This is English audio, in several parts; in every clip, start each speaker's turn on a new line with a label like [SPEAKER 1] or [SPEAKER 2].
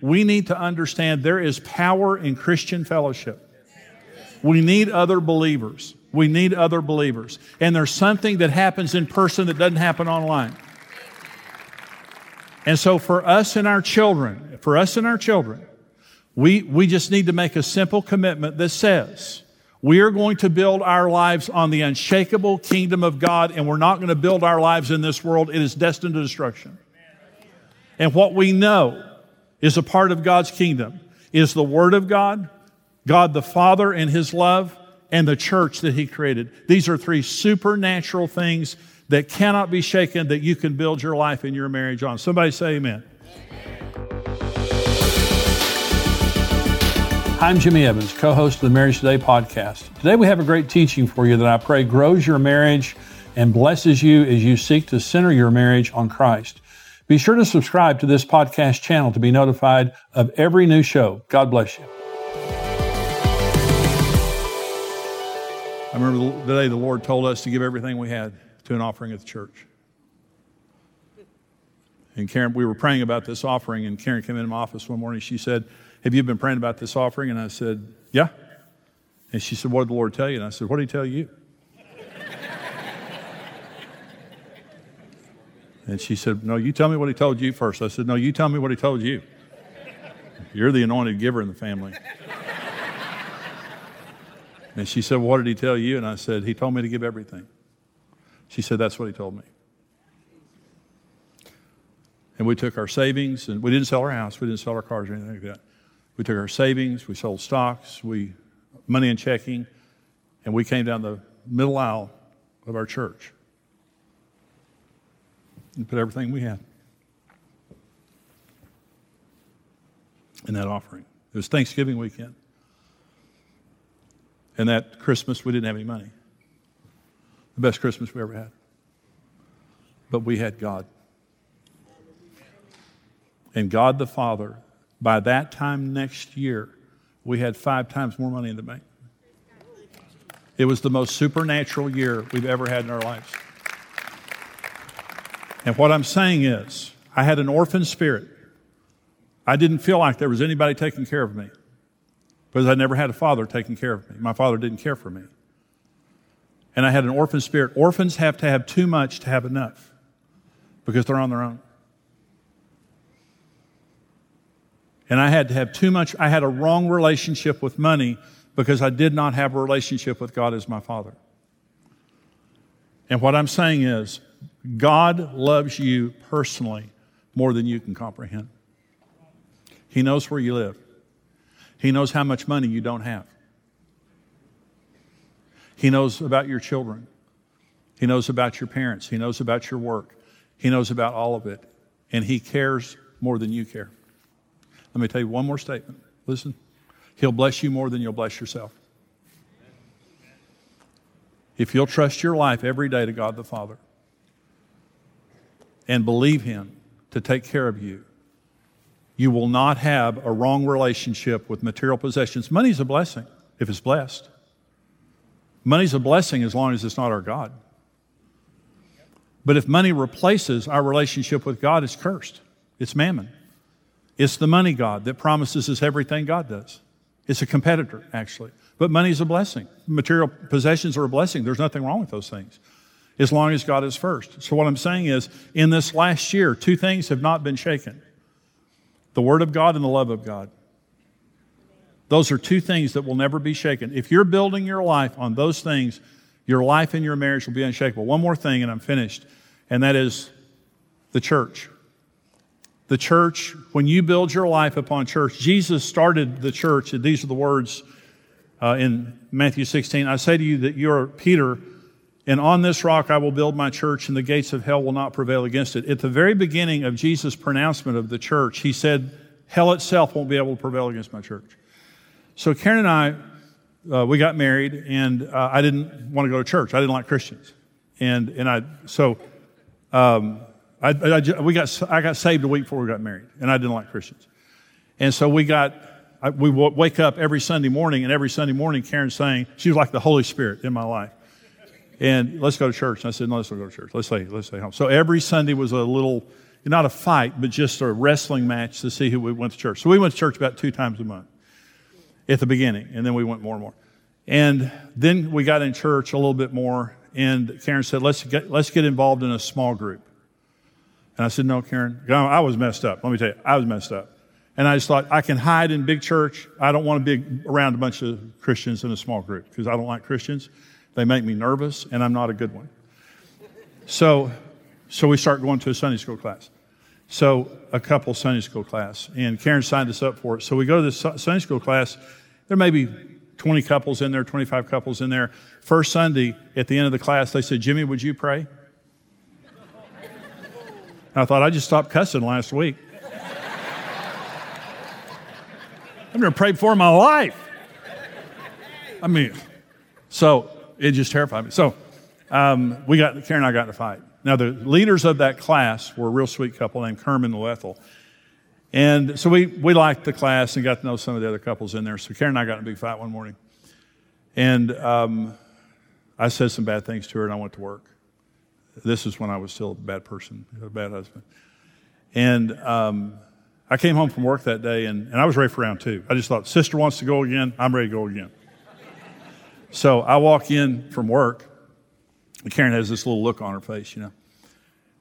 [SPEAKER 1] we need to understand there is power in Christian fellowship. We need other believers. We need other believers. And there's something that happens in person that doesn't happen online. And so for us and our children, for us and our children, we, we just need to make a simple commitment that says, we are going to build our lives on the unshakable kingdom of God, and we're not going to build our lives in this world. It is destined to destruction. And what we know is a part of God's kingdom is the Word of God, God the Father and His love, and the church that He created. These are three supernatural things that cannot be shaken that you can build your life and your marriage on. Somebody say amen. I'm Jimmy Evans, co host of the Marriage Today podcast. Today we have a great teaching for you that I pray grows your marriage and blesses you as you seek to center your marriage on Christ. Be sure to subscribe to this podcast channel to be notified of every new show. God bless you. I remember the day the Lord told us to give everything we had to an offering at the church. And Karen, we were praying about this offering, and Karen came into my office one morning. She said, Have you been praying about this offering? And I said, Yeah. And she said, What did the Lord tell you? And I said, What did He tell you? And she said, No, you tell me what He told you first. I said, No, you tell me what He told you. You're the anointed giver in the family. and she said, What did He tell you? And I said, He told me to give everything. She said, That's what he told me. And we took our savings, and we didn't sell our house, we didn't sell our cars or anything like that. We took our savings, we sold stocks, we money in checking, and we came down the middle aisle of our church and put everything we had in that offering. It was Thanksgiving weekend. And that Christmas, we didn't have any money the best Christmas we ever had. But we had God. And God the Father, by that time next year, we had five times more money in the bank. It was the most supernatural year we've ever had in our lives. And what I'm saying is, I had an orphan spirit. I didn't feel like there was anybody taking care of me because I never had a father taking care of me. My father didn't care for me and I had an orphan spirit. Orphans have to have too much to have enough because they're on their own. And I had to have too much, I had a wrong relationship with money because I did not have a relationship with God as my Father. And what I'm saying is, God loves you personally more than you can comprehend. He knows where you live, He knows how much money you don't have. He knows about your children. He knows about your parents. He knows about your work. He knows about all of it. And He cares more than you care. Let me tell you one more statement. Listen. He'll bless you more than you'll bless yourself. If you'll trust your life every day to God the Father and believe Him to take care of you, you will not have a wrong relationship with material possessions. Money's a blessing if it's blessed. Money's a blessing as long as it's not our God. But if money replaces our relationship with God, it's cursed. It's mammon. It's the money God that promises us everything God does. It's a competitor, actually. But money is a blessing. Material possessions are a blessing. There's nothing wrong with those things as long as God is first. So, what I'm saying is, in this last year, two things have not been shaken the Word of God and the love of God. Those are two things that will never be shaken. If you're building your life on those things, your life and your marriage will be unshakable. One more thing, and I'm finished, and that is the church. The church, when you build your life upon church, Jesus started the church, these are the words uh, in Matthew 16 I say to you that you're Peter, and on this rock I will build my church, and the gates of hell will not prevail against it. At the very beginning of Jesus' pronouncement of the church, he said, Hell itself won't be able to prevail against my church. So Karen and I, uh, we got married, and uh, I didn't want to go to church. I didn't like Christians, and and I so um, I, I, we got I got saved a week before we got married, and I didn't like Christians, and so we got. I, we wake up every Sunday morning, and every Sunday morning, Karen's saying she was like the Holy Spirit in my life. And let's go to church. And I said, no, let's not go to church. Let's stay, let's stay home. So every Sunday was a little not a fight, but just a wrestling match to see who we went to church. So we went to church about two times a month at the beginning, and then we went more and more. And then we got in church a little bit more, and Karen said, let's get, let's get involved in a small group. And I said, no, Karen, I was messed up. Let me tell you, I was messed up. And I just thought, I can hide in big church. I don't want to be around a bunch of Christians in a small group because I don't like Christians. They make me nervous, and I'm not a good one. So, so we start going to a Sunday school class. So a couple Sunday school class, and Karen signed us up for it. So we go to this Sunday school class. There may be 20 couples in there, 25 couples in there. First Sunday, at the end of the class, they said, Jimmy, would you pray? I thought, I just stopped cussing last week. I've never prayed for my life. I mean, so it just terrified me. So um, we got, Karen and I got in a fight. Now, the leaders of that class were a real sweet couple named Kerman and Ethel. And so we, we liked the class and got to know some of the other couples in there. So Karen and I got in a big fight one morning. And um, I said some bad things to her and I went to work. This is when I was still a bad person, a bad husband. And um, I came home from work that day and, and I was ready for round two. I just thought, sister wants to go again, I'm ready to go again. so I walk in from work and Karen has this little look on her face, you know.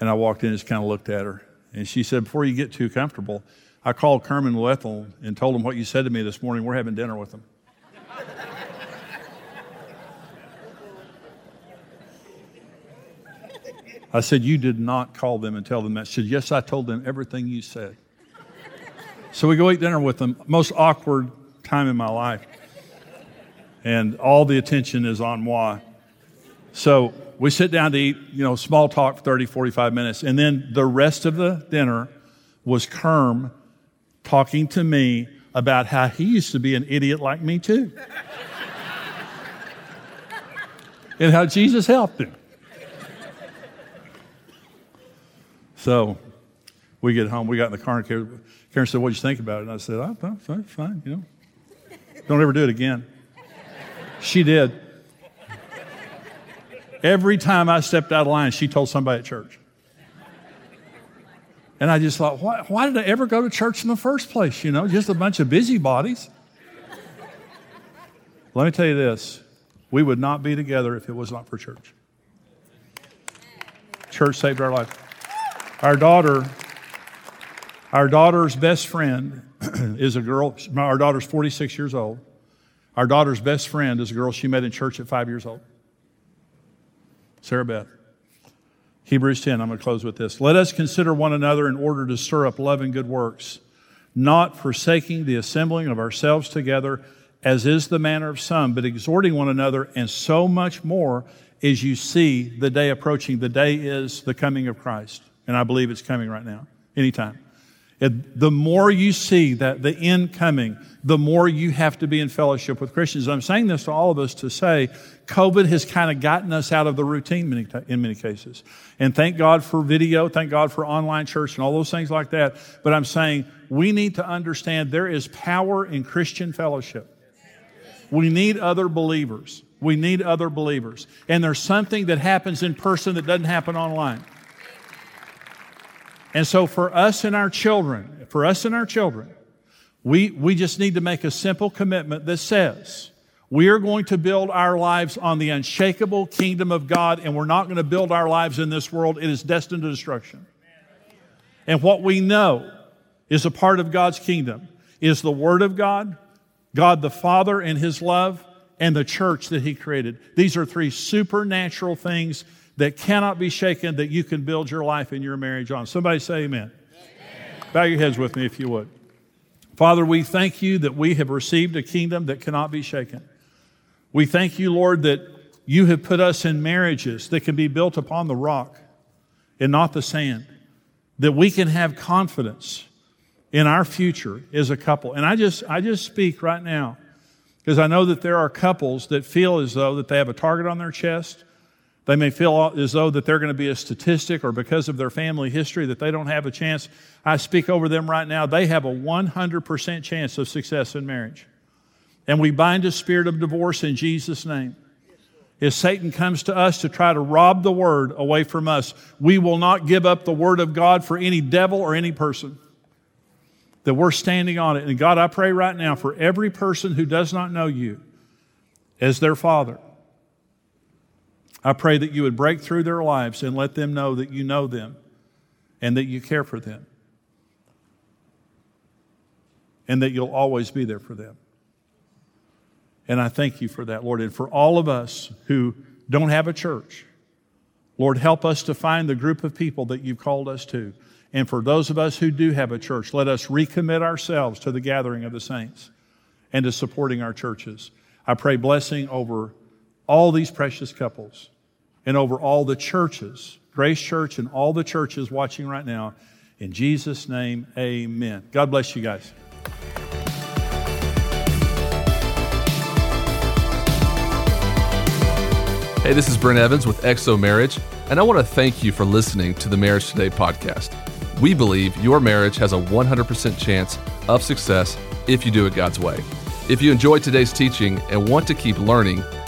[SPEAKER 1] And I walked in and just kind of looked at her. And she said, Before you get too comfortable, I called Kerman Lethel and told him what you said to me this morning. We're having dinner with them. I said, You did not call them and tell them that. She said, Yes, I told them everything you said. So we go eat dinner with them. Most awkward time in my life. And all the attention is on moi. So we sit down to eat, you know, small talk for 30, 45 minutes. And then the rest of the dinner was Kerm talking to me about how he used to be an idiot like me too. and how Jesus helped him. So we get home, we got in the car, and Karen, Karen said, What'd you think about it? And I said, Oh, fine, fine, you know. Don't ever do it again. She did. Every time I stepped out of line, she told somebody at church. And I just thought, why, why did I ever go to church in the first place? You know, just a bunch of busybodies. Let me tell you this we would not be together if it was not for church. Church saved our life. Our daughter, our daughter's best friend is a girl. Our daughter's 46 years old. Our daughter's best friend is a girl she met in church at five years old. Sarah Beth. Hebrews 10, I'm going to close with this. Let us consider one another in order to stir up love and good works, not forsaking the assembling of ourselves together, as is the manner of some, but exhorting one another, and so much more as you see the day approaching. The day is the coming of Christ, and I believe it's coming right now, anytime. It, the more you see that the end coming, the more you have to be in fellowship with Christians. I'm saying this to all of us to say COVID has kind of gotten us out of the routine many, in many cases. And thank God for video, thank God for online church and all those things like that. But I'm saying we need to understand there is power in Christian fellowship. We need other believers. We need other believers. And there's something that happens in person that doesn't happen online. And so for us and our children, for us and our children, we, we just need to make a simple commitment that says, we are going to build our lives on the unshakable kingdom of God, and we're not going to build our lives in this world. It is destined to destruction. And what we know is a part of God's kingdom is the Word of God, God the Father and His love, and the church that He created. These are three supernatural things that cannot be shaken that you can build your life and your marriage on. Somebody say amen. amen. Bow your heads with me if you would. Father, we thank you that we have received a kingdom that cannot be shaken. We thank you, Lord, that you have put us in marriages that can be built upon the rock and not the sand, that we can have confidence in our future as a couple. And I just, I just speak right now because I know that there are couples that feel as though that they have a target on their chest they may feel as though that they're going to be a statistic or because of their family history that they don't have a chance. I speak over them right now. They have a 100% chance of success in marriage. And we bind a spirit of divorce in Jesus' name. If Satan comes to us to try to rob the word away from us, we will not give up the word of God for any devil or any person. That we're standing on it. And God, I pray right now for every person who does not know you as their father. I pray that you would break through their lives and let them know that you know them and that you care for them and that you'll always be there for them. And I thank you for that, Lord. And for all of us who don't have a church, Lord, help us to find the group of people that you've called us to. And for those of us who do have a church, let us recommit ourselves to the gathering of the saints and to supporting our churches. I pray blessing over all these precious couples and over all the churches, Grace Church and all the churches watching right now. In Jesus' name, amen. God bless you guys.
[SPEAKER 2] Hey, this is Brent Evans with XO Marriage, and I want to thank you for listening to the Marriage Today podcast. We believe your marriage has a 100% chance of success if you do it God's way. If you enjoyed today's teaching and want to keep learning,